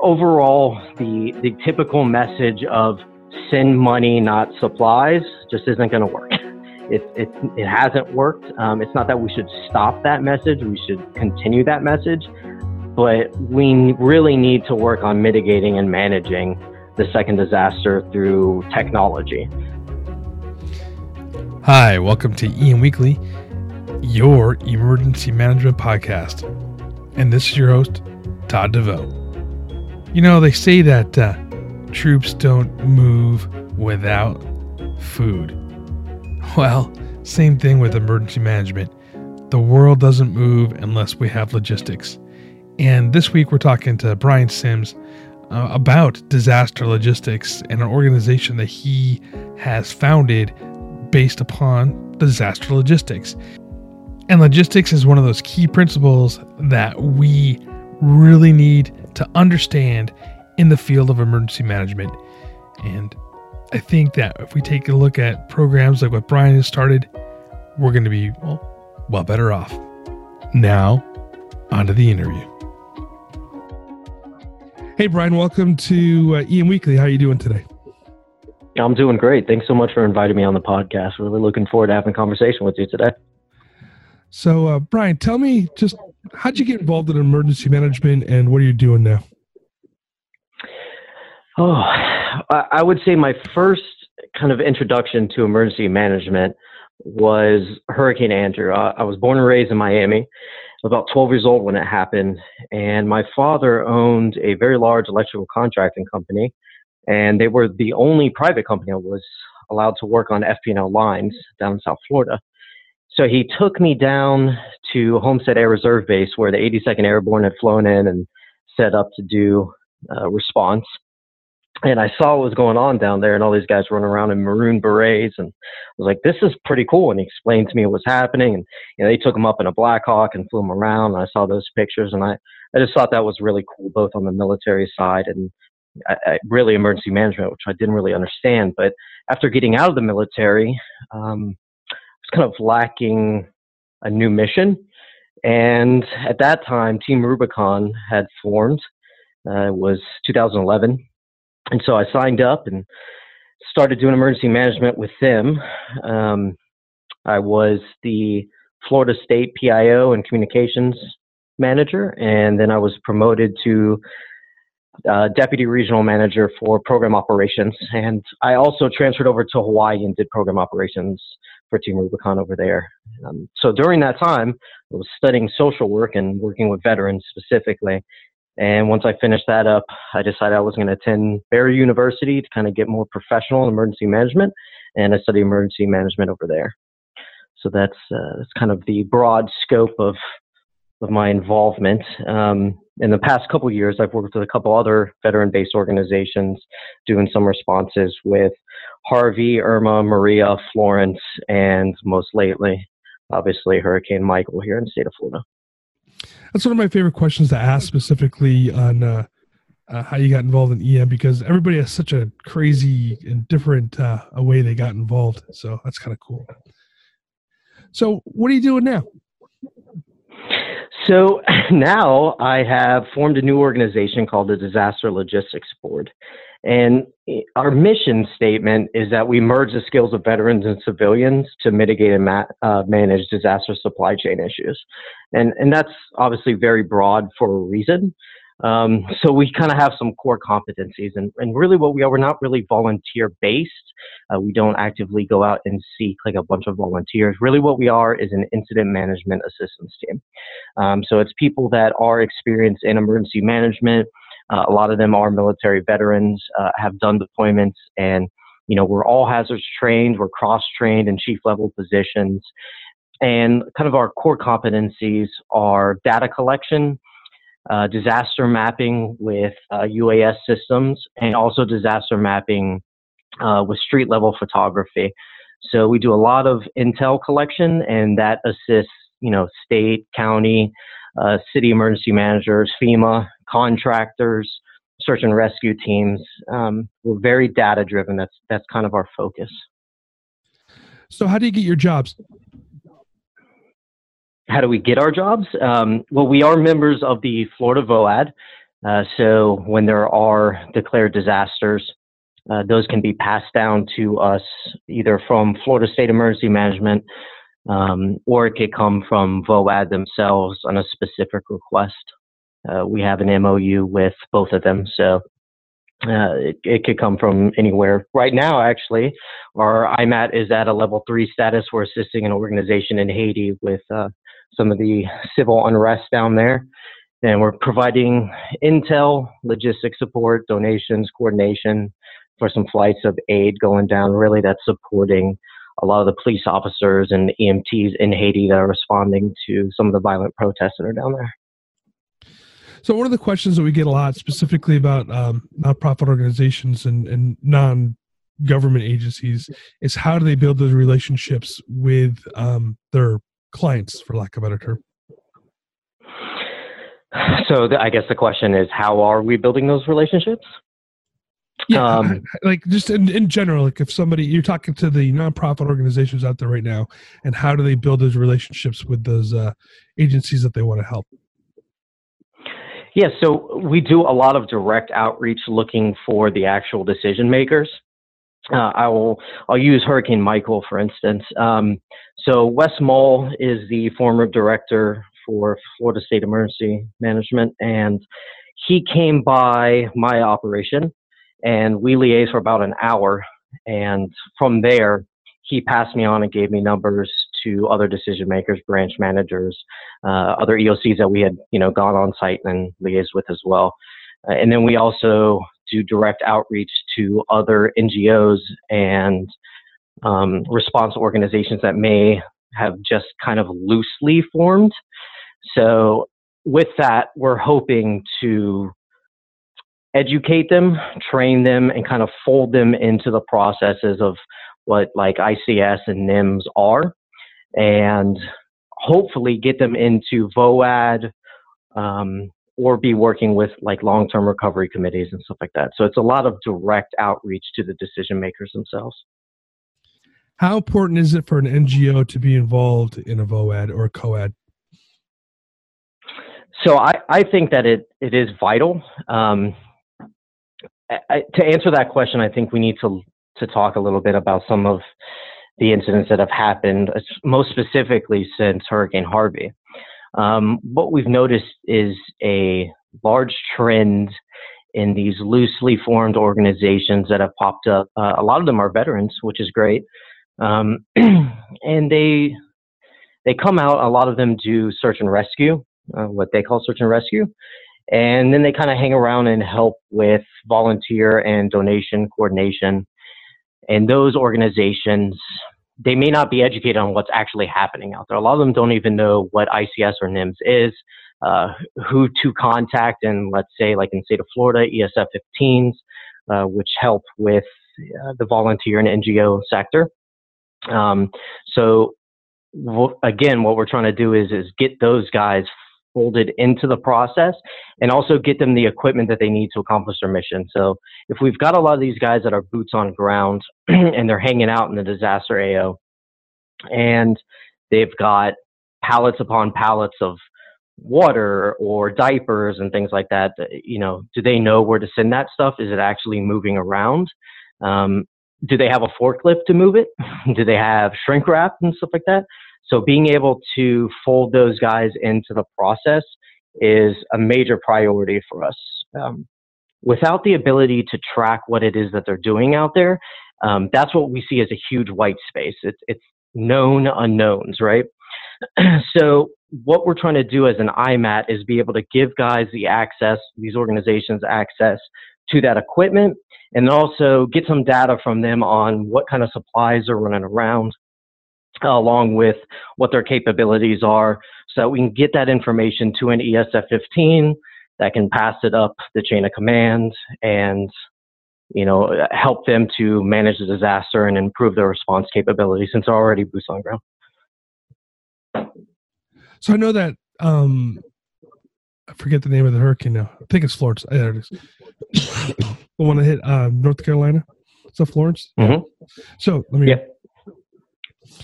Overall, the the typical message of send money, not supplies, just isn't going to work. It, it, it hasn't worked. Um, it's not that we should stop that message, we should continue that message, but we really need to work on mitigating and managing the second disaster through technology. Hi, welcome to EM Weekly, your emergency management podcast. And this is your host, Todd DeVoe. You know, they say that uh, troops don't move without food. Well, same thing with emergency management. The world doesn't move unless we have logistics. And this week we're talking to Brian Sims uh, about disaster logistics and an organization that he has founded based upon disaster logistics. And logistics is one of those key principles that we really need to understand in the field of emergency management. And I think that if we take a look at programs like what Brian has started, we're going to be well, well better off. Now, on to the interview. Hey, Brian, welcome to uh, EM Weekly. How are you doing today? I'm doing great. Thanks so much for inviting me on the podcast. Really looking forward to having a conversation with you today. So, uh, Brian, tell me just how'd you get involved in emergency management and what are you doing now? Oh, I would say my first kind of introduction to emergency management was Hurricane Andrew. I was born and raised in Miami, about 12 years old when it happened, and my father owned a very large electrical contracting company, and they were the only private company that was allowed to work on FP&L lines down in South Florida. So he took me down to Homestead Air Reserve Base where the 82nd Airborne had flown in and set up to do uh, response. And I saw what was going on down there and all these guys running around in maroon berets. And I was like, this is pretty cool. And he explained to me what was happening. And you know, they took him up in a Black Hawk and flew him around. And I saw those pictures. And I, I just thought that was really cool, both on the military side and I, I, really emergency management, which I didn't really understand. But after getting out of the military, um, was kind of lacking a new mission. And at that time, Team Rubicon had formed. Uh, it was 2011. And so I signed up and started doing emergency management with them. Um, I was the Florida State PIO and communications manager, and then I was promoted to uh, deputy regional manager for program operations. And I also transferred over to Hawaii and did program operations for Team Rubicon over there. Um, so during that time, I was studying social work and working with veterans specifically. And once I finished that up, I decided I was going to attend Barry University to kind of get more professional in emergency management, and I studied emergency management over there. So that's uh, that's kind of the broad scope of of my involvement. Um, in the past couple years, I've worked with a couple other veteran-based organizations doing some responses with Harvey, Irma, Maria, Florence, and most lately, obviously, Hurricane Michael here in the state of Florida. That's one of my favorite questions to ask specifically on uh, uh, how you got involved in EM because everybody has such a crazy and different uh, a way they got involved. So that's kind of cool. So, what are you doing now? So now I have formed a new organization called the Disaster Logistics Board. And our mission statement is that we merge the skills of veterans and civilians to mitigate and ma- uh, manage disaster supply chain issues. And, and that's obviously very broad for a reason. Um, so we kind of have some core competencies, and, and really what we are, we're not really volunteer based. Uh, we don't actively go out and seek like a bunch of volunteers. Really, what we are is an incident management assistance team. Um, so it's people that are experienced in emergency management. Uh, a lot of them are military veterans, uh, have done deployments, and you know we're all hazards trained. We're cross trained in chief level positions. and kind of our core competencies are data collection, uh, disaster mapping with uh, UAS systems, and also disaster mapping uh, with street level photography. So we do a lot of intel collection, and that assists, you know, state, county, uh, city emergency managers, FEMA, contractors, search and rescue teams. Um, we're very data driven. That's that's kind of our focus. So, how do you get your jobs? How do we get our jobs? Um, well, we are members of the Florida VOAD. Uh, so when there are declared disasters, uh, those can be passed down to us either from Florida State Emergency Management um, or it could come from VOAD themselves on a specific request. Uh, we have an MOU with both of them, so uh, it, it, could come from anywhere. Right now, actually, our IMAT is at a level three status. We're assisting an organization in Haiti with uh, some of the civil unrest down there. And we're providing intel, logistic support, donations, coordination for some flights of aid going down. Really, that's supporting a lot of the police officers and EMTs in Haiti that are responding to some of the violent protests that are down there. So one of the questions that we get a lot, specifically about um, nonprofit organizations and, and non-government agencies, is how do they build those relationships with um, their clients, for lack of a better term? So the, I guess the question is, how are we building those relationships? Yeah, um, like just in, in general, like if somebody you're talking to the nonprofit organizations out there right now, and how do they build those relationships with those uh, agencies that they want to help? Yeah, so we do a lot of direct outreach looking for the actual decision makers. Uh, I will I'll use Hurricane Michael for instance. Um, so Wes Maul is the former director for Florida State Emergency Management, and he came by my operation, and we liaised for about an hour. And from there, he passed me on and gave me numbers to other decision makers, branch managers, uh, other EOCs that we had, you know, gone on site and liaised with as well. Uh, and then we also do direct outreach to other NGOs and um, response organizations that may have just kind of loosely formed. So with that, we're hoping to educate them, train them, and kind of fold them into the processes of what like ICS and NIMS are, and hopefully get them into VOAD um, or be working with like long-term recovery committees and stuff like that. So it's a lot of direct outreach to the decision makers themselves. How important is it for an NGO to be involved in a VOAD or a COAD? So I, I think that it, it is vital. Um, I, to answer that question, I think we need to to talk a little bit about some of the incidents that have happened, most specifically since Hurricane Harvey. Um, what we've noticed is a large trend in these loosely formed organizations that have popped up. Uh, a lot of them are veterans, which is great, um, and they they come out. A lot of them do search and rescue, uh, what they call search and rescue, and then they kind of hang around and help with volunteer and donation coordination and those organizations, they may not be educated on what's actually happening out there. A lot of them don't even know what ICS or NIMS is, uh, who to contact, and let's say, like in state of Florida, ESF 15s, uh, which help with uh, the volunteer and NGO sector. Um, so, again, what we're trying to do is is get those guys folded into the process and also get them the equipment that they need to accomplish their mission. So if we've got a lot of these guys that are boots on ground and they're hanging out in the disaster AO and they've got pallets upon pallets of water or diapers and things like that, you know, do they know where to send that stuff? Is it actually moving around? Um, do they have a forklift to move it? do they have shrink wrap and stuff like that? So being able to fold those guys into the process is a major priority for us. Um, without the ability to track what it is that they're doing out there, um, that's what we see as a huge white space. It's, it's known unknowns, right? so what we're trying to do as an IMAT is be able to give guys the access, these organizations access to that equipment, and also get some data from them on what kind of supplies are running around, along with what their capabilities are so that we can get that information to an ESF 15 that can pass it up the chain of command and you know help them to manage the disaster and improve their response capability since they're already boots on ground. So I know that um I forget the name of the hurricane now. I think it's Florence. There it is. the one that hit uh, North Carolina. That Florence? Mm-hmm. So let me. Yeah.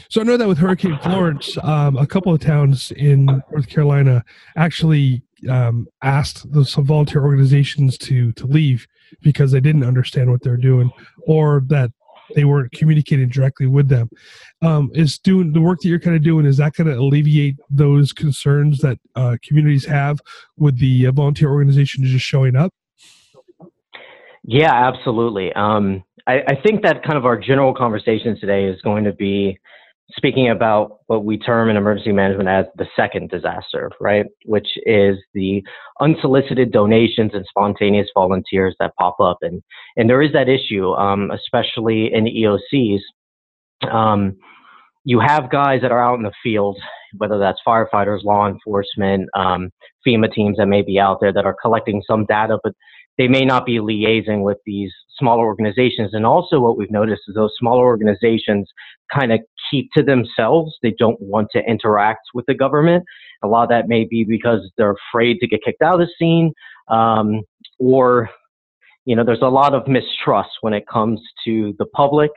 So I know that with Hurricane Florence, um, a couple of towns in North Carolina actually um, asked some volunteer organizations to to leave because they didn't understand what they're doing, or that they weren't communicating directly with them. Um, is doing the work that you're kind of doing is that going to alleviate those concerns that uh, communities have with the uh, volunteer organizations just showing up? Yeah, absolutely. Um, I, I think that kind of our general conversation today is going to be speaking about what we term in emergency management as the second disaster, right? Which is the unsolicited donations and spontaneous volunteers that pop up. And, and there is that issue, um, especially in EOCs. Um, you have guys that are out in the field, whether that's firefighters, law enforcement, um, FEMA teams that may be out there that are collecting some data, but they may not be liaising with these smaller organizations. And also, what we've noticed is those smaller organizations kind of keep to themselves. They don't want to interact with the government. A lot of that may be because they're afraid to get kicked out of the scene, um, or you know, there's a lot of mistrust when it comes to the public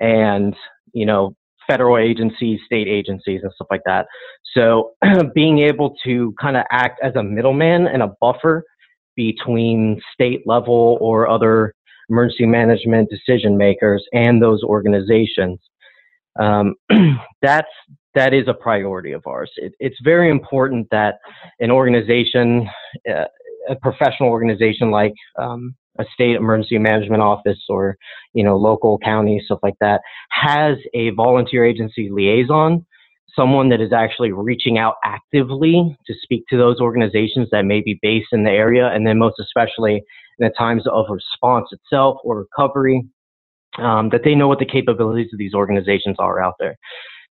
and you know federal agencies, state agencies, and stuff like that. So, being able to kind of act as a middleman and a buffer between state level or other emergency management decision makers and those organizations. Um, that's that is a priority of ours. It, it's very important that an organization, uh, a professional organization like um, a state emergency management office or you know local county stuff like that, has a volunteer agency liaison someone that is actually reaching out actively to speak to those organizations that may be based in the area, and then most especially in the times of response itself or recovery, um, that they know what the capabilities of these organizations are out there.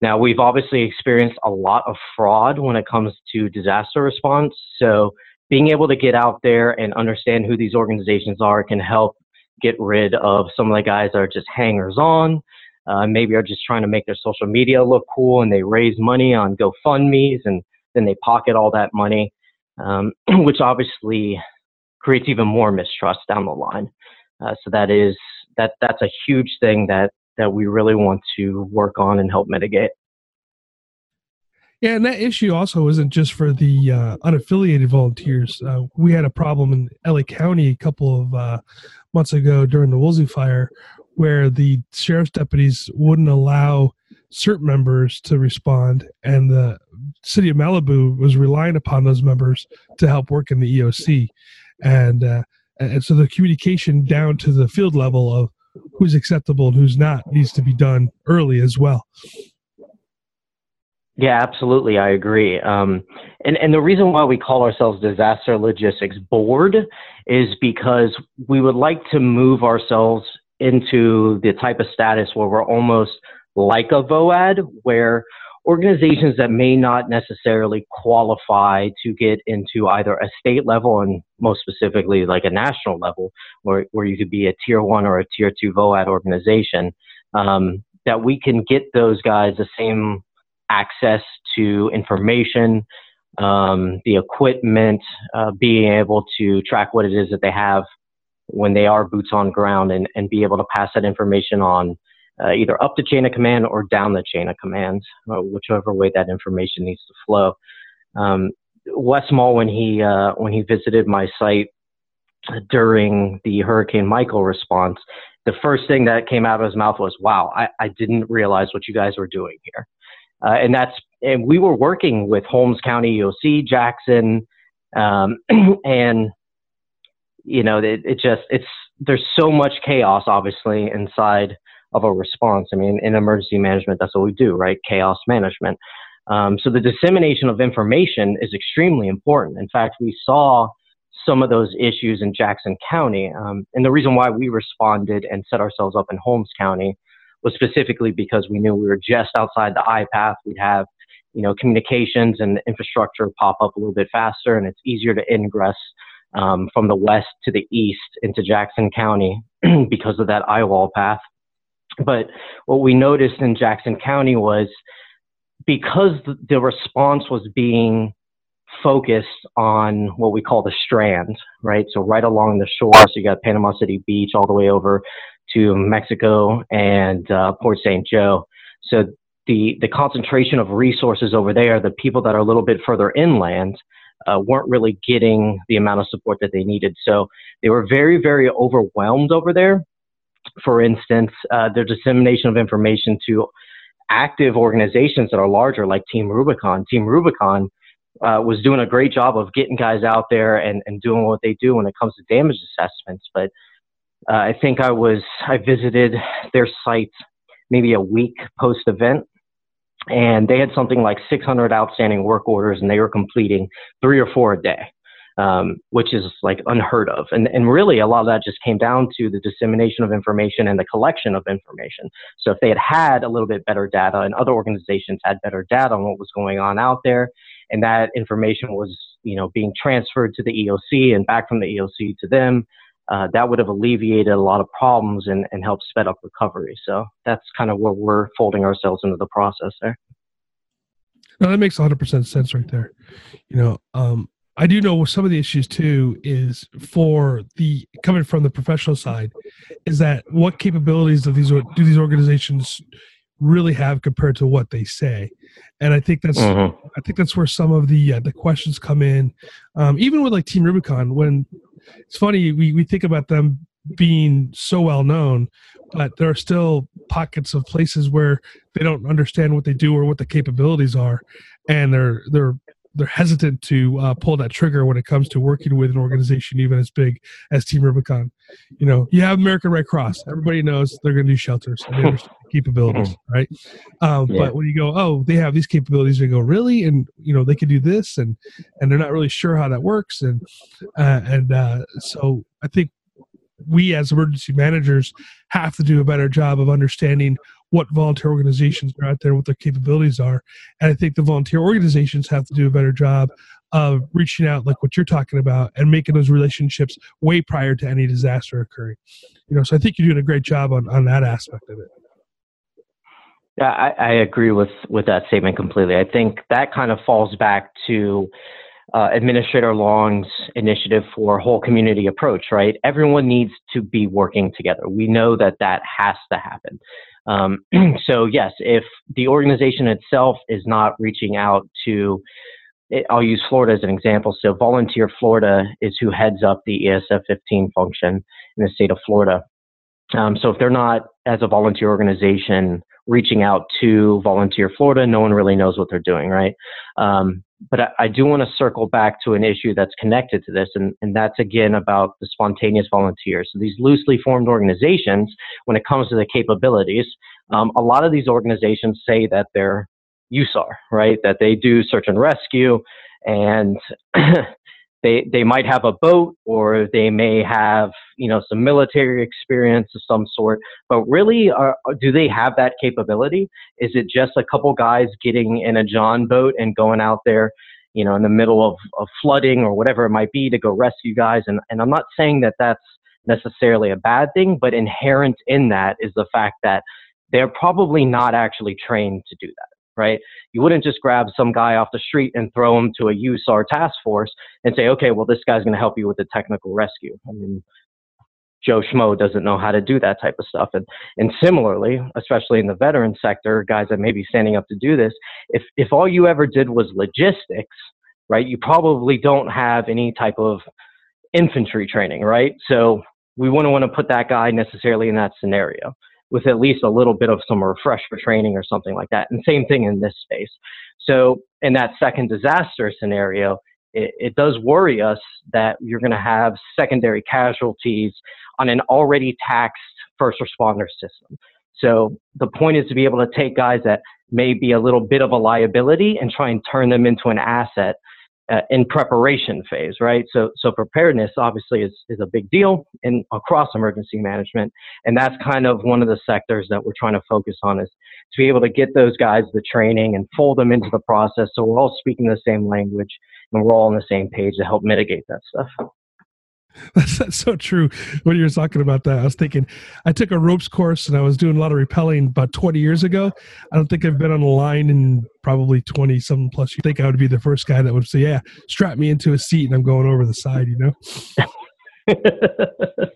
Now, we've obviously experienced a lot of fraud when it comes to disaster response. So, being able to get out there and understand who these organizations are can help get rid of some of the guys that are just hangers on, uh, maybe are just trying to make their social media look cool and they raise money on GoFundMe's and then they pocket all that money, um, which obviously creates even more mistrust down the line. Uh, so that is that that's a huge thing that that we really want to work on and help mitigate. Yeah, and that issue also isn't just for the uh, unaffiliated volunteers. Uh, we had a problem in LA County a couple of uh, months ago during the Woolsey fire where the sheriff's deputies wouldn't allow CERT members to respond, and the city of Malibu was relying upon those members to help work in the EOC, and uh, and so the communication down to the field level of who's acceptable and who's not needs to be done early as well. Yeah, absolutely. I agree. Um, and, and the reason why we call ourselves Disaster Logistics Board is because we would like to move ourselves into the type of status where we're almost like a VOAD, where organizations that may not necessarily qualify to get into either a state level and most specifically like a national level, where, where you could be a tier one or a tier two VOAD organization, um, that we can get those guys the same access to information, um, the equipment, uh, being able to track what it is that they have when they are boots on ground and, and be able to pass that information on uh, either up the chain of command or down the chain of command, uh, whichever way that information needs to flow. Um, Wes Maul, when he uh, when he visited my site during the Hurricane Michael response, the first thing that came out of his mouth was, "Wow, I, I didn't realize what you guys were doing here." Uh, and that's and we were working with Holmes County EOC, Jackson, um, and you know, it, it just it's there's so much chaos obviously inside of a response. I mean, in emergency management, that's what we do, right? Chaos management. Um, so the dissemination of information is extremely important. In fact, we saw some of those issues in Jackson County, um, and the reason why we responded and set ourselves up in Holmes County was specifically because we knew we were just outside the I path. We'd have, you know, communications and infrastructure pop up a little bit faster, and it's easier to ingress um, from the west to the east into Jackson County because of that eye wall path. But what we noticed in Jackson County was because the response was being focused on what we call the strand, right? So right along the shore, so you got Panama City Beach all the way over to Mexico and uh, Port St. Joe. So the the concentration of resources over there, the people that are a little bit further inland, uh, weren't really getting the amount of support that they needed. So they were very very overwhelmed over there. For instance, uh, their dissemination of information to active organizations that are larger, like Team Rubicon. Team Rubicon uh, was doing a great job of getting guys out there and, and doing what they do when it comes to damage assessments. But uh, I think I was I visited their site maybe a week post event, and they had something like 600 outstanding work orders, and they were completing three or four a day. Um, which is like unheard of. And, and really, a lot of that just came down to the dissemination of information and the collection of information. So, if they had had a little bit better data and other organizations had better data on what was going on out there, and that information was you know being transferred to the EOC and back from the EOC to them. Uh, that would have alleviated a lot of problems and, and helped sped up recovery. So that's kind of where we're folding ourselves into the process there. No, that makes 100% sense right there. You know, um, I do know some of the issues too is for the coming from the professional side is that what capabilities do these do these organizations really have compared to what they say and i think that's mm-hmm. i think that's where some of the uh, the questions come in um, even with like team rubicon when it's funny we, we think about them being so well known but there are still pockets of places where they don't understand what they do or what the capabilities are and they're they're they're hesitant to uh, pull that trigger when it comes to working with an organization even as big as Team Rubicon. You know, you have American Red Cross. Everybody knows they're going to do shelters. And they understand capabilities, right? Um, yeah. But when you go, oh, they have these capabilities, they go, really, and you know, they can do this, and and they're not really sure how that works, and uh, and uh, so I think we as emergency managers have to do a better job of understanding what volunteer organizations are out there, what their capabilities are. And I think the volunteer organizations have to do a better job of reaching out, like what you're talking about, and making those relationships way prior to any disaster occurring. You know, so I think you're doing a great job on, on that aspect of it. Yeah, I, I agree with with that statement completely. I think that kind of falls back to uh, Administrator Long's initiative for whole community approach, right? Everyone needs to be working together. We know that that has to happen. Um, so yes, if the organization itself is not reaching out to, I'll use Florida as an example. So Volunteer Florida is who heads up the ESF 15 function in the state of Florida. Um, so if they're not, as a volunteer organization, reaching out to Volunteer Florida, no one really knows what they're doing, right? Um, but I, I do want to circle back to an issue that's connected to this, and, and that's again about the spontaneous volunteers. So these loosely formed organizations, when it comes to the capabilities, um, a lot of these organizations say that they're USAR, right? That they do search and rescue, and they they might have a boat or they may have you know some military experience of some sort but really are, do they have that capability? Is it just a couple guys getting in a john boat and going out there you know in the middle of, of flooding or whatever it might be to go rescue guys? And, and i'm not saying that that's necessarily a bad thing but inherent in that is the fact that they're probably not actually trained to do that right? You wouldn't just grab some guy off the street and throw him to a USAR task force and say, okay, well, this guy's going to help you with the technical rescue. I mean, Joe Schmo doesn't know how to do that type of stuff. And, and similarly, especially in the veteran sector, guys that may be standing up to do this, if, if all you ever did was logistics, right, you probably don't have any type of infantry training, right? So we wouldn't want to put that guy necessarily in that scenario with at least a little bit of some refresher training or something like that. And same thing in this space. So in that second disaster scenario, it, it does worry us that you're going to have secondary casualties on an already taxed first responder system. So the point is to be able to take guys that may be a little bit of a liability and try and turn them into an asset uh, in preparation phase, right? So, so preparedness obviously is, is a big deal in across emergency management, and that's kind of one of the sectors that we're trying to focus on is to be able to get those guys the training and fold them into the process, so we're all speaking the same language and we're all on the same page to help mitigate that stuff. That's, that's so true. When you were talking about that, I was thinking I took a ropes course and I was doing a lot of rappelling about 20 years ago. I don't think I've been on a line in probably 20 something plus. You think I would be the first guy that would say, Yeah, strap me into a seat and I'm going over the side, you know?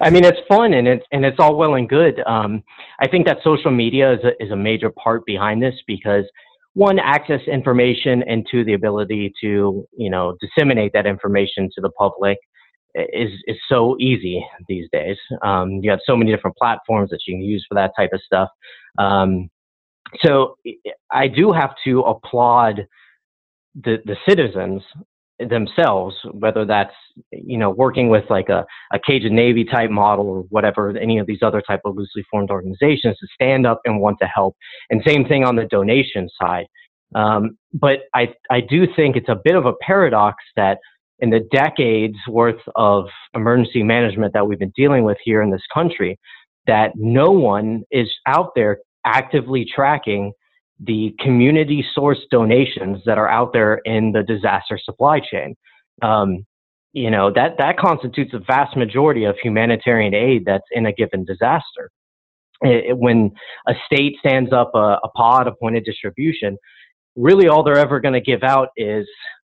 I mean, it's fun and it's and it's all well and good. Um, I think that social media is a, is a major part behind this because one, access information, and two, the ability to you know disseminate that information to the public is is so easy these days. Um, you have so many different platforms that you can use for that type of stuff. Um, so I do have to applaud the the citizens themselves, whether that's you know working with like a, a Cajun Navy type model or whatever, any of these other type of loosely formed organizations to stand up and want to help. And same thing on the donation side. Um, but I I do think it's a bit of a paradox that in the decades worth of emergency management that we've been dealing with here in this country, that no one is out there actively tracking the community source donations that are out there in the disaster supply chain. Um, you know that that constitutes a vast majority of humanitarian aid that's in a given disaster. It, when a state stands up a, a pod, a point of distribution, really all they're ever going to give out is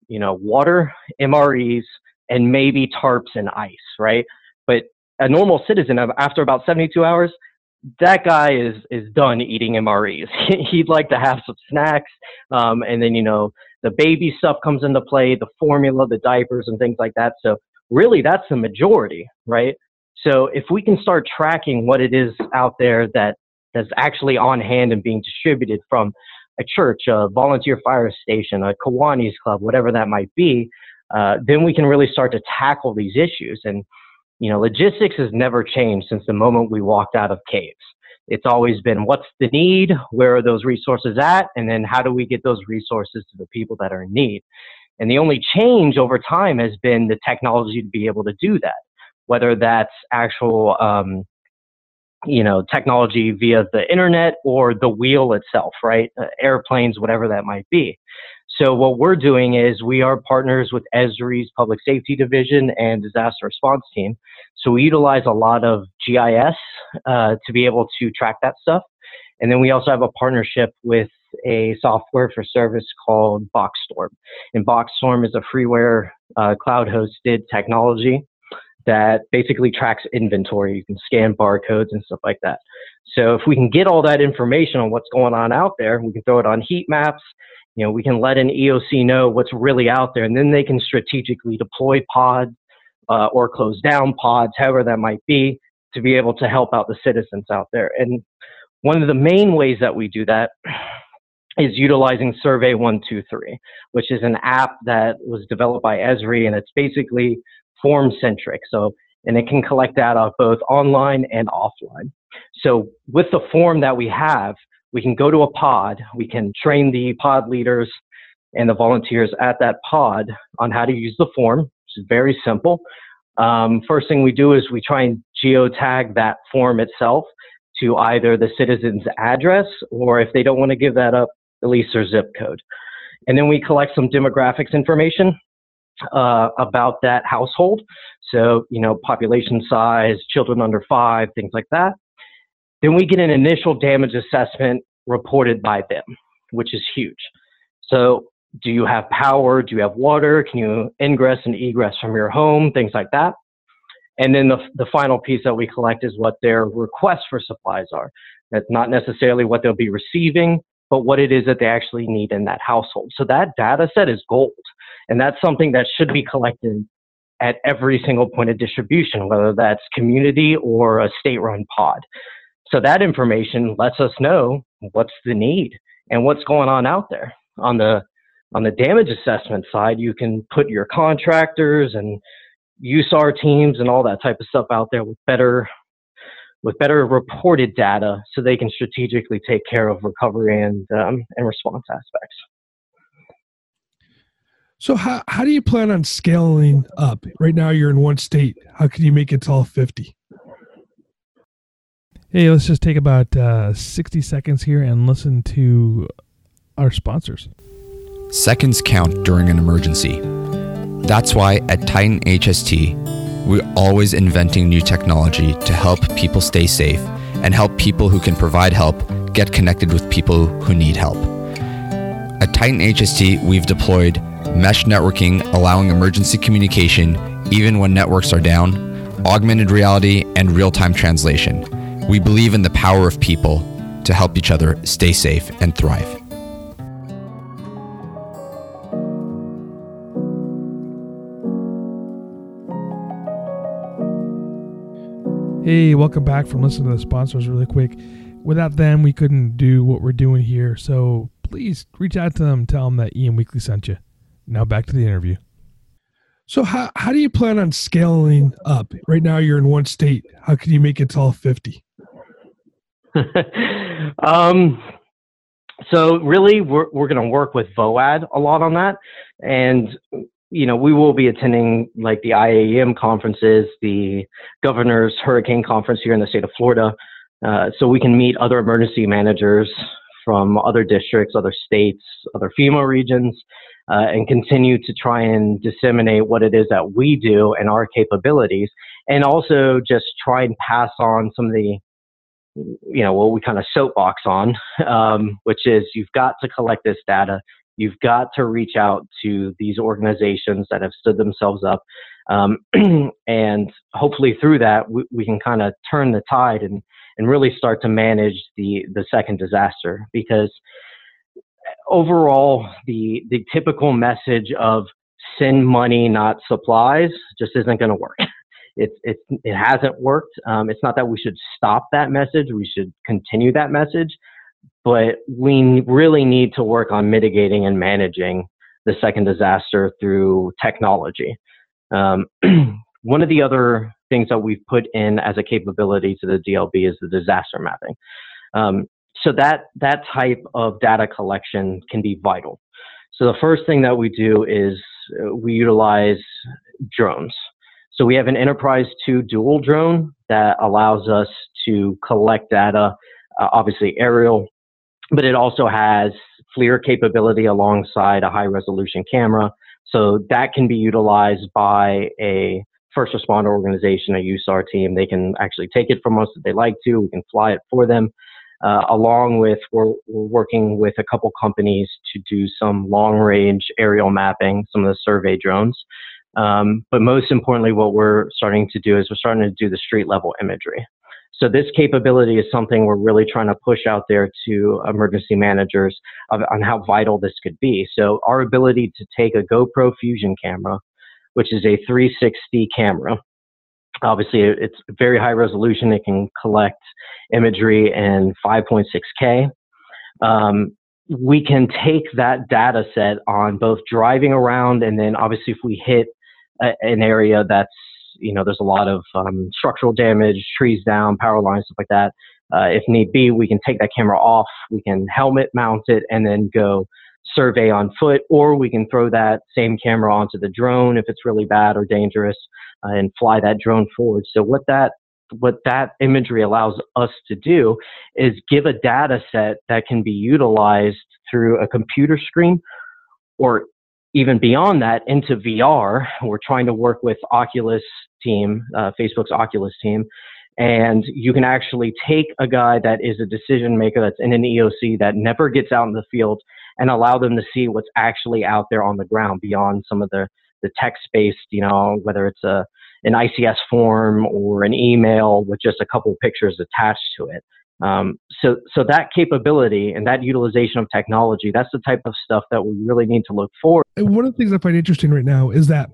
you know, water, MREs, and maybe tarps and ice, right? But a normal citizen, after about 72 hours, that guy is is done eating MREs. He'd like to have some snacks, um, and then you know the baby stuff comes into play, the formula, the diapers, and things like that. So really, that's the majority, right? So if we can start tracking what it is out there that that's actually on hand and being distributed from a church, a volunteer fire station, a Kiwanis club, whatever that might be, uh, then we can really start to tackle these issues. And, you know, logistics has never changed since the moment we walked out of caves. It's always been what's the need, where are those resources at, and then how do we get those resources to the people that are in need. And the only change over time has been the technology to be able to do that, whether that's actual um, you know, technology via the internet or the wheel itself, right? Uh, airplanes, whatever that might be. So what we're doing is we are partners with Esri's Public Safety Division and Disaster Response Team. So we utilize a lot of GIS uh, to be able to track that stuff. And then we also have a partnership with a software for service called Boxstorm. And Boxstorm is a freeware uh, cloud hosted technology that basically tracks inventory. You can scan barcodes and stuff like that. So if we can get all that information on what's going on out there, we can throw it on heat maps. You know, we can let an EOC know what's really out there, and then they can strategically deploy pods uh, or close down pods, however that might be, to be able to help out the citizens out there. And one of the main ways that we do that is utilizing Survey 123, which is an app that was developed by Esri, and it's basically form centric. So, and it can collect data both online and offline. So with the form that we have, we can go to a pod, we can train the pod leaders and the volunteers at that pod on how to use the form, which is very simple. Um, first thing we do is we try and geotag that form itself to either the citizen's address or if they don't want to give that up, at least their zip code. And then we collect some demographics information uh, about that household. So, you know, population size, children under five, things like that. Then we get an initial damage assessment reported by them, which is huge. So, do you have power? Do you have water? Can you ingress and egress from your home? Things like that. And then the, the final piece that we collect is what their requests for supplies are. That's not necessarily what they'll be receiving, but what it is that they actually need in that household. So that data set is gold. And that's something that should be collected at every single point of distribution, whether that's community or a state run pod. So that information lets us know what's the need and what's going on out there. On the on the damage assessment side, you can put your contractors and USAR teams and all that type of stuff out there with better with better reported data so they can strategically take care of recovery and, um, and response aspects. So how how do you plan on scaling up? Right now you're in one state. How can you make it to all 50? Hey, let's just take about uh, 60 seconds here and listen to our sponsors. Seconds count during an emergency. That's why at Titan HST, we're always inventing new technology to help people stay safe and help people who can provide help get connected with people who need help. At Titan HST, we've deployed mesh networking, allowing emergency communication even when networks are down, augmented reality, and real time translation. We believe in the power of people to help each other stay safe and thrive. Hey, welcome back from listening to the sponsors really quick. Without them, we couldn't do what we're doing here. So please reach out to them, tell them that EM Weekly sent you. Now back to the interview. So how how do you plan on scaling up? Right now you're in one state. How can you make it to all 50? um, so really we're we're going to work with VOAD a lot on that and you know, we will be attending like the IAM conferences, the governor's hurricane conference here in the state of Florida. Uh, so we can meet other emergency managers from other districts, other states, other FEMA regions, uh, and continue to try and disseminate what it is that we do and our capabilities, and also just try and pass on some of the, you know, what we kind of soapbox on, um, which is you've got to collect this data. You've got to reach out to these organizations that have stood themselves up. Um, and hopefully through that, we, we can kind of turn the tide and, and really start to manage the, the second disaster because overall, the, the typical message of send money, not supplies, just isn't going to work. It, it, it hasn't worked. Um, it's not that we should stop that message. We should continue that message but we really need to work on mitigating and managing the second disaster through technology. Um, one of the other things that we've put in as a capability to the DLB is the disaster mapping. Um, so that that type of data collection can be vital. So the first thing that we do is uh, we utilize drones. So we have an Enterprise 2 dual drone that allows us to collect data, uh, obviously aerial, but it also has FLIR capability alongside a high resolution camera. So that can be utilized by a first responder organization, a USAR team. They can actually take it from us if they like to. We can fly it for them. Uh, along with, we're, we're, working with a couple companies to do some long range aerial mapping, some of the survey drones. Um, but most importantly, what we're starting to do is we're starting to do the street level imagery. So this capability is something we're really trying to push out there to emergency managers of, on how vital this could be. So our ability to take a GoPro Fusion camera, which is a 360 camera, obviously it's very high resolution. It can collect imagery in 5.6K. Um, we can take that data set on both driving around and then obviously if we hit a, an area that's you know, there's a lot of um, structural damage, trees down, power lines, stuff like that. Uh, if need be, we can take that camera off, we can helmet mount it, and then go survey on foot, or we can throw that same camera onto the drone if it's really bad or dangerous, uh, and fly that drone forward. So what that what that imagery allows us to do is give a data set that can be utilized through a computer screen or even beyond that into VR. We're trying to work with Oculus team, uh, Facebook's Oculus team, and you can actually take a guy that is a decision maker that's in an EOC that never gets out in the field and allow them to see what's actually out there on the ground beyond some of the the text based, you know, whether it's a an ICS form or an email with just a couple pictures attached to it. Um, so, so that capability and that utilization of technology, that's the type of stuff that we really need to look for. And one of the things I find interesting right now is that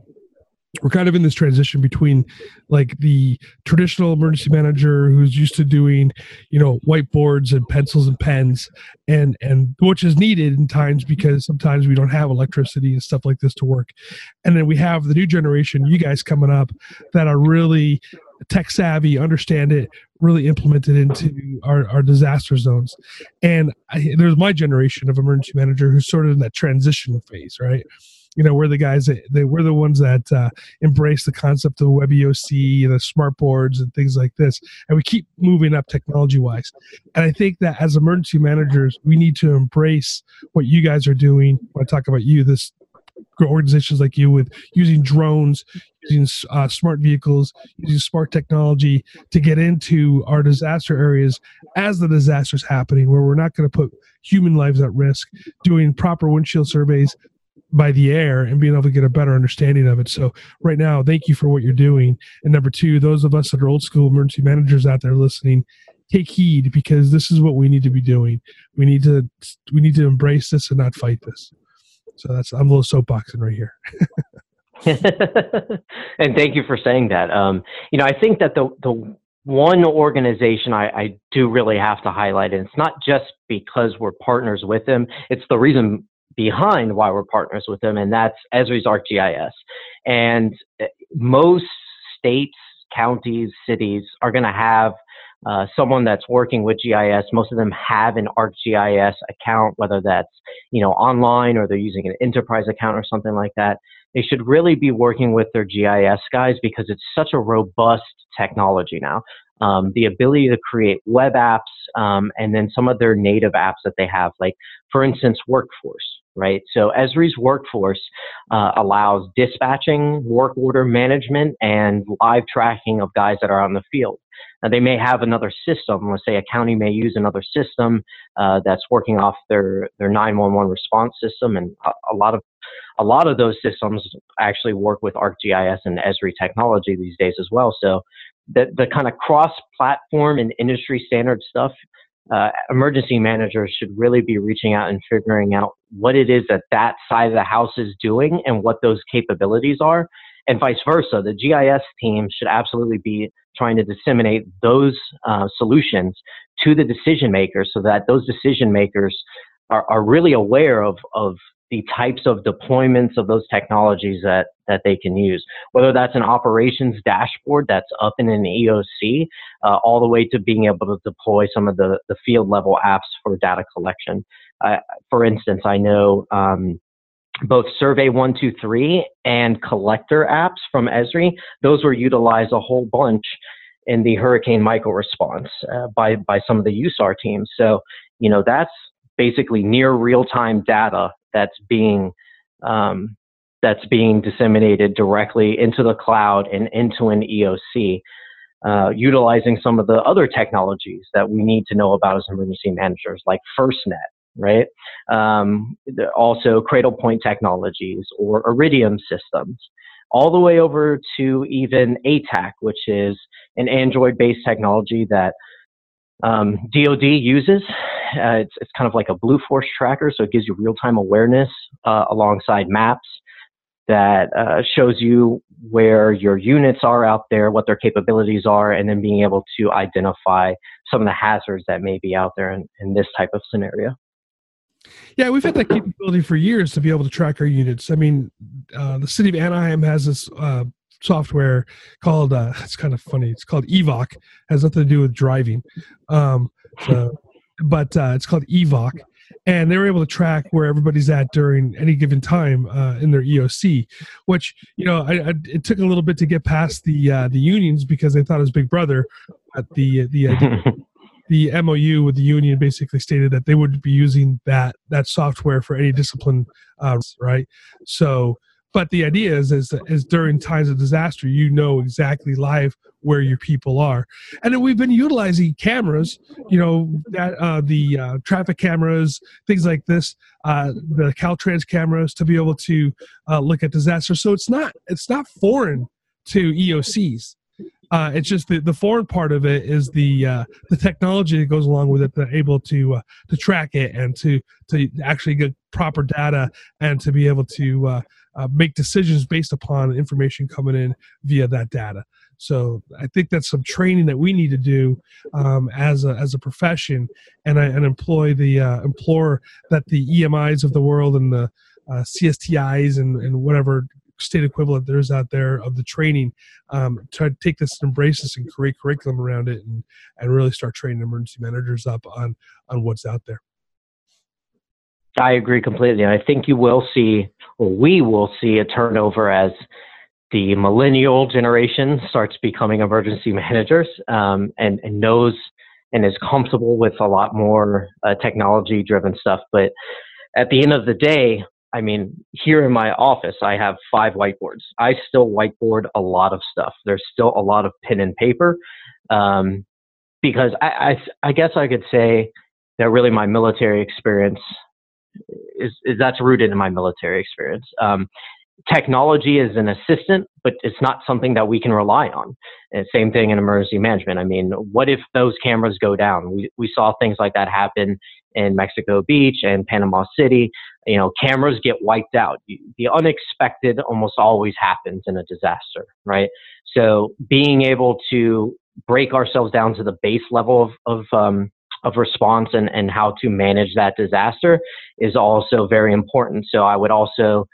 we're kind of in this transition between like the traditional emergency manager who's used to doing you know whiteboards and pencils and pens and and which is needed in times because sometimes we don't have electricity and stuff like this to work and then we have the new generation you guys coming up that are really tech savvy, understand it, really implement it into our, our disaster zones. And I, there's my generation of emergency manager who's sort of in that transition phase, right? You know we're the guys that, we're the ones that uh, embrace the concept of WebEOC and the smart boards and things like this. And we keep moving up technology wise and i think that as emergency managers we need to embrace what you guys are doing. When i talk about you this organizations like you with using drones, using uh, smart vehicles, using smart technology to get into our disaster areas as the disaster is happening, where we're not going to put human lives at risk, doing proper windshield surveys by the air and being able to get a better understanding of it. So right now, thank you for what you're doing. And number two, those of us that are old school emergency managers out there listening, take heed because this is what we need to be doing. We need to we need to embrace this and not fight this. So that's I'm a little soapboxing right here. and thank you for saying that. Um, you know, I think that the the one organization I, I do really have to highlight, and it's not just because we're partners with them; it's the reason behind why we're partners with them, and that's Esri's ArcGIS. And eh, most states, counties, cities are going to have uh, someone that's working with GIS, most of them have an ArcGIS account, whether that's you know online or they're using an enterprise account or something like that. They should really be working with their GIS guys because it's such a robust technology now. Um, the ability to create web apps um, and then some of their native apps that they have, like for instance, Workforce, right? So Esri's Workforce uh, allows dispatching, work order management, and live tracking of guys that are on the field. Now, they may have another system. Let's say a county may use another system uh, that's working off their their 911 response system, and a, a, lot of a lot of those systems actually work with ArcGIS and Esri technology these days as well. So the the kind of cross-platform and industry standard stuff. Uh, emergency managers should really be reaching out and figuring out what it is that that side of the house is doing and what those capabilities are, and vice versa. The GIS team should absolutely be trying to disseminate those uh, solutions to the decision makers so that those decision makers are, are really aware of, of the types of deployments of those technologies that, that they can use, whether that's an operations dashboard that's up in an EOC, uh, all the way to being able to deploy some of the, the field level apps for data collection. Uh, for instance, I know um, both Survey 123 and Collector apps from Esri. Those were utilized a whole bunch in the Hurricane Michael response uh, by, by some of the USAR teams. So, you know, that's basically near real time data that's being um, that's being disseminated directly into the cloud and into an EOC, uh, utilizing some of the other technologies that we need to know about as emergency managers, like FirstNet, right? Um, also, Cradlepoint Technologies or Iridium systems, all the way over to even ATAK, which is an Android based technology that um, DoD uses. Uh, it's, it's kind of like a Blue Force tracker, so it gives you real time awareness uh, alongside maps that uh, shows you where your units are out there, what their capabilities are, and then being able to identify some of the hazards that may be out there in, in this type of scenario. Yeah, we've had that capability for years to be able to track our units. I mean, uh, the city of Anaheim has this uh, software called uh, it's kind of funny. It's called Evok. Has nothing to do with driving, um, so, but uh, it's called evoc and they were able to track where everybody's at during any given time uh, in their EOC. Which you know, I, I, it took a little bit to get past the uh, the unions because they thought it was Big Brother. But the the the MOU with the union basically stated that they would be using that that software for any discipline, uh, right? So, but the idea is, is is during times of disaster, you know exactly live where your people are, and then we've been utilizing cameras, you know, that uh, the uh, traffic cameras, things like this, uh, the Caltrans cameras to be able to uh, look at disaster. So it's not it's not foreign to EOCs uh, it's just the, the foreign part of it is the uh, the technology that goes along with it, to able to uh, to track it and to to actually get proper data and to be able to uh, uh, make decisions based upon information coming in via that data. So I think that's some training that we need to do um, as a as a profession, and I and employ the uh, implore that the EMIs of the world and the uh, CSTIs and, and whatever state equivalent there is out there of the training um, to take this and embrace this and create curriculum around it and, and really start training emergency managers up on on what's out there I agree completely. I think you will see, or we will see a turnover as the millennial generation starts becoming emergency managers um, and, and knows and is comfortable with a lot more uh, technology driven stuff. But at the end of the day, I mean, here in my office, I have five whiteboards. I still whiteboard a lot of stuff. There's still a lot of pen and paper um, because I, I, I guess I could say that really my military experience is, is that's rooted in my military experience. Um, technology is an assistant, but it's not something that we can rely on. And same thing in emergency management. I mean, what if those cameras go down? We, we saw things like that happen in Mexico Beach and Panama City. You know, cameras get wiped out. The unexpected almost always happens in a disaster, right? So being able to break ourselves down to the base level of, of um, of response and, and how to manage that disaster is also very important. So I would also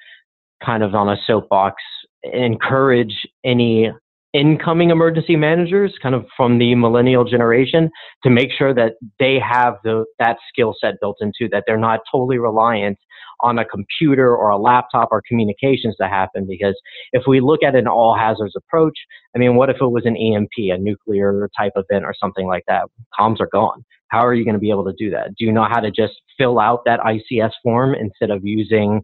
kind of on a soapbox encourage any incoming emergency managers kind of from the millennial generation to make sure that they have the, that skill set built into that they're not totally reliant on a computer or a laptop or communications to happen. Because if we look at an all hazards approach i mean what if it was an emp a nuclear type event or something like that? Comms are gone. How are you going to be able to do that? Do you know how to just fill out that ics form instead of using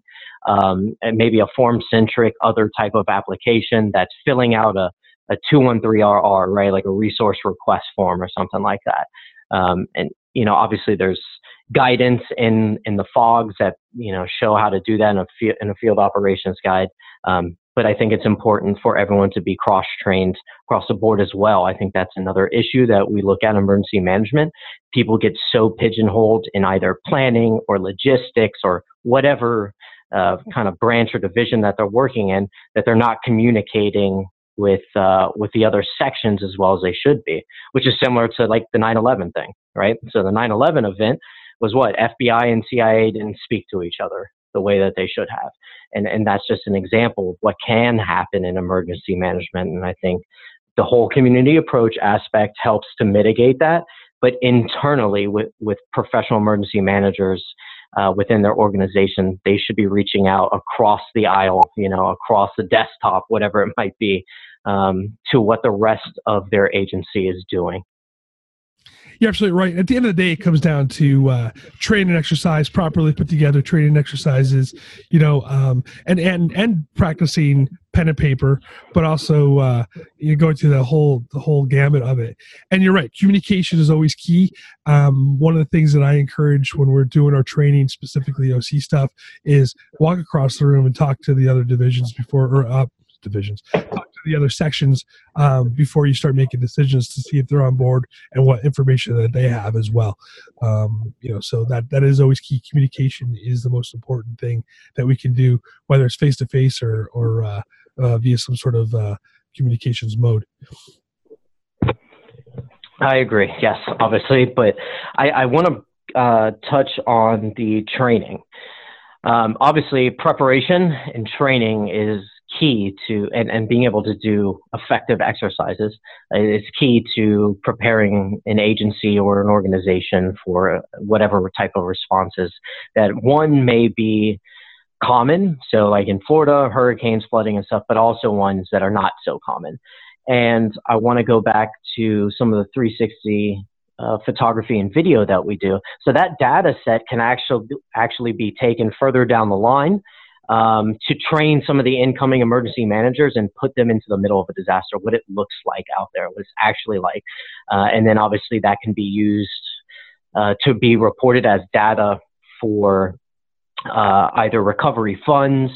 um, maybe a form centric other type of application that's filling out a a 213RR, right? Like a resource request form or something like that. Um, and, you know, obviously there's guidance in, in the FOGs that, you know, show how to do that in a, fi- in a field operations guide. Um, but I think it's important for everyone to be cross trained across the board as well. I think that's another issue that we look at emergency management. People get so pigeonholed in either planning or logistics or whatever uh, kind of branch or division that they're working in that they're not communicating with uh, with the other sections as well as they should be, which is similar to like the 9/11 thing, right? So the 9/11 event was what FBI and CIA didn't speak to each other the way that they should have, and and that's just an example of what can happen in emergency management. And I think the whole community approach aspect helps to mitigate that, but internally with with professional emergency managers. Uh, within their organization, they should be reaching out across the aisle, you know, across the desktop, whatever it might be, um, to what the rest of their agency is doing. You're absolutely right. At the end of the day, it comes down to uh, training exercise, properly put together training exercises, you know, um, and and and practicing pen and paper, but also uh, you go through the whole the whole gamut of it. And you're right, communication is always key. Um, one of the things that I encourage when we're doing our training, specifically OC stuff, is walk across the room and talk to the other divisions before or uh, divisions. Talk the other sections um, before you start making decisions to see if they're on board and what information that they have as well. Um, you know, so that that is always key. Communication is the most important thing that we can do, whether it's face to face or or uh, uh, via some sort of uh, communications mode. I agree. Yes, obviously, but I, I want to uh, touch on the training. Um, obviously, preparation and training is key to and, and being able to do effective exercises. Is key to preparing an agency or an organization for whatever type of responses that one may be common so like in florida hurricanes flooding and stuff but also ones that are not so common. And i want to go back to some of the 360 uh, photography and video that we do. So that data set can actually actually be taken further down the line um, to train some of the incoming emergency managers and put them into the middle of a disaster, what it looks like out there, what it's actually like. Uh, and then obviously that can be used uh, to be reported as data for uh, either recovery funds,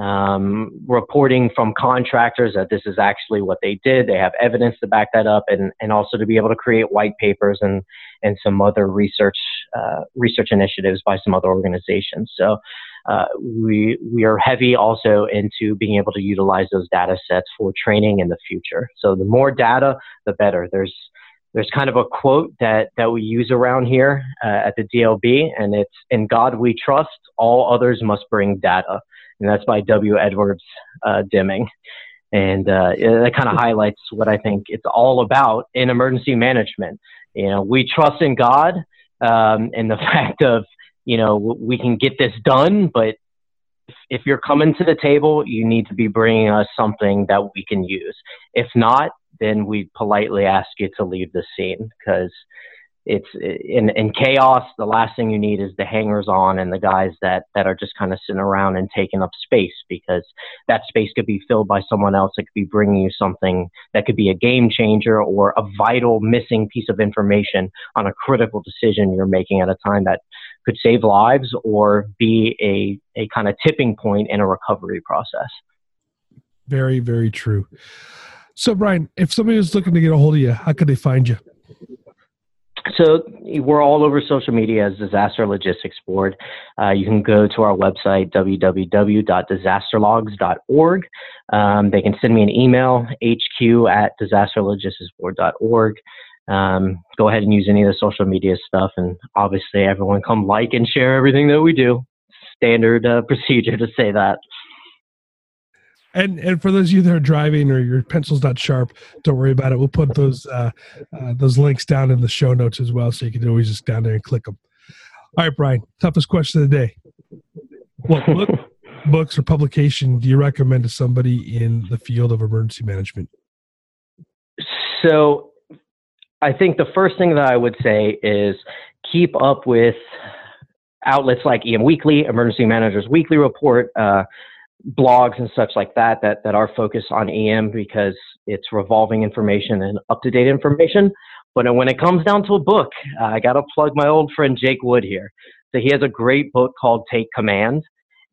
um, reporting from contractors that this is actually what they did. They have evidence to back that up, and, and also to be able to create white papers and and some other research uh, research initiatives by some other organizations. So uh, we we are heavy also into being able to utilize those data sets for training in the future. So the more data, the better. There's there's kind of a quote that that we use around here uh, at the DLB, and it's "In God we trust; all others must bring data," and that's by W. Edwards uh, Deming. And uh, that kind of highlights what I think it's all about in emergency management. You know, we trust in God um, and the fact of you know, we can get this done, but if you're coming to the table, you need to be bringing us something that we can use. If not, then we politely ask you to leave the scene because it's in, in chaos. The last thing you need is the hangers on and the guys that, that are just kind of sitting around and taking up space because that space could be filled by someone else. that could be bringing you something that could be a game changer or a vital missing piece of information on a critical decision you're making at a time that could save lives or be a, a kind of tipping point in a recovery process. Very, very true. So, Brian, if somebody was looking to get a hold of you, how could they find you? So we're all over social media as Disaster Logistics Board. Uh, you can go to our website, www.disasterlogs.org. Um, they can send me an email, hq at disasterlogisticsboard.org. Um, go ahead and use any of the social media stuff. And obviously, everyone come like and share everything that we do. Standard uh, procedure to say that. And and for those of you that are driving or your pencil's not sharp, don't worry about it. We'll put those uh, uh, those links down in the show notes as well, so you can always just down there and click them. All right, Brian. Toughest question of the day. What book, books or publication do you recommend to somebody in the field of emergency management? So, I think the first thing that I would say is keep up with outlets like EM Weekly, Emergency Managers Weekly Report. Uh, blogs and such like that that that are focused on EM because it's revolving information and up to date information. But when it comes down to a book, uh, I got to plug my old friend Jake Wood here. So he has a great book called Take Command,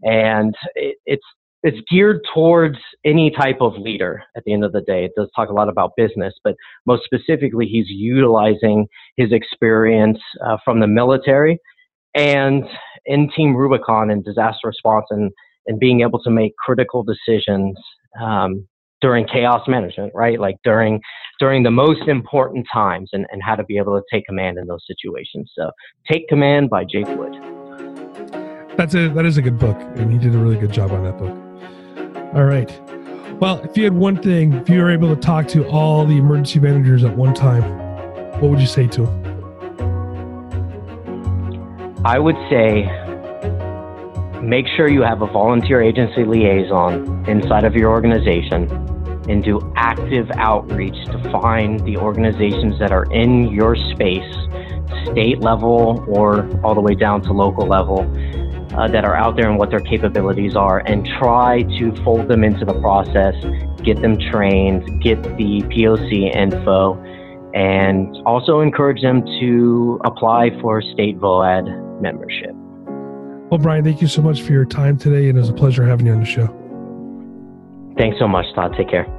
and it, it's it's geared towards any type of leader at the end of the day. It does talk a lot about business, but most specifically, he's utilizing his experience uh, from the military and in Team Rubicon and disaster response and and being able to make critical decisions um, during chaos management, right? Like during during the most important times, and, and how to be able to take command in those situations. So, Take Command by Jake Wood. That's a that is a good book, and he did a really good job on that book. All right. Well, if you had one thing, if you were able to talk to all the emergency managers at one time, what would you say to them? I would say make sure you have a volunteer agency liaison inside of your organization and do active outreach to find the organizations that are in your space, state level or all the way down to local level, uh, that are out there and what their capabilities are, and try to fold them into the process, get them trained, get the POC info, and also encourage them to apply for state VOAD membership. Well, Brian, thank you so much for your time today, and it was a pleasure having you on the show. Thanks so much, Todd. Take care.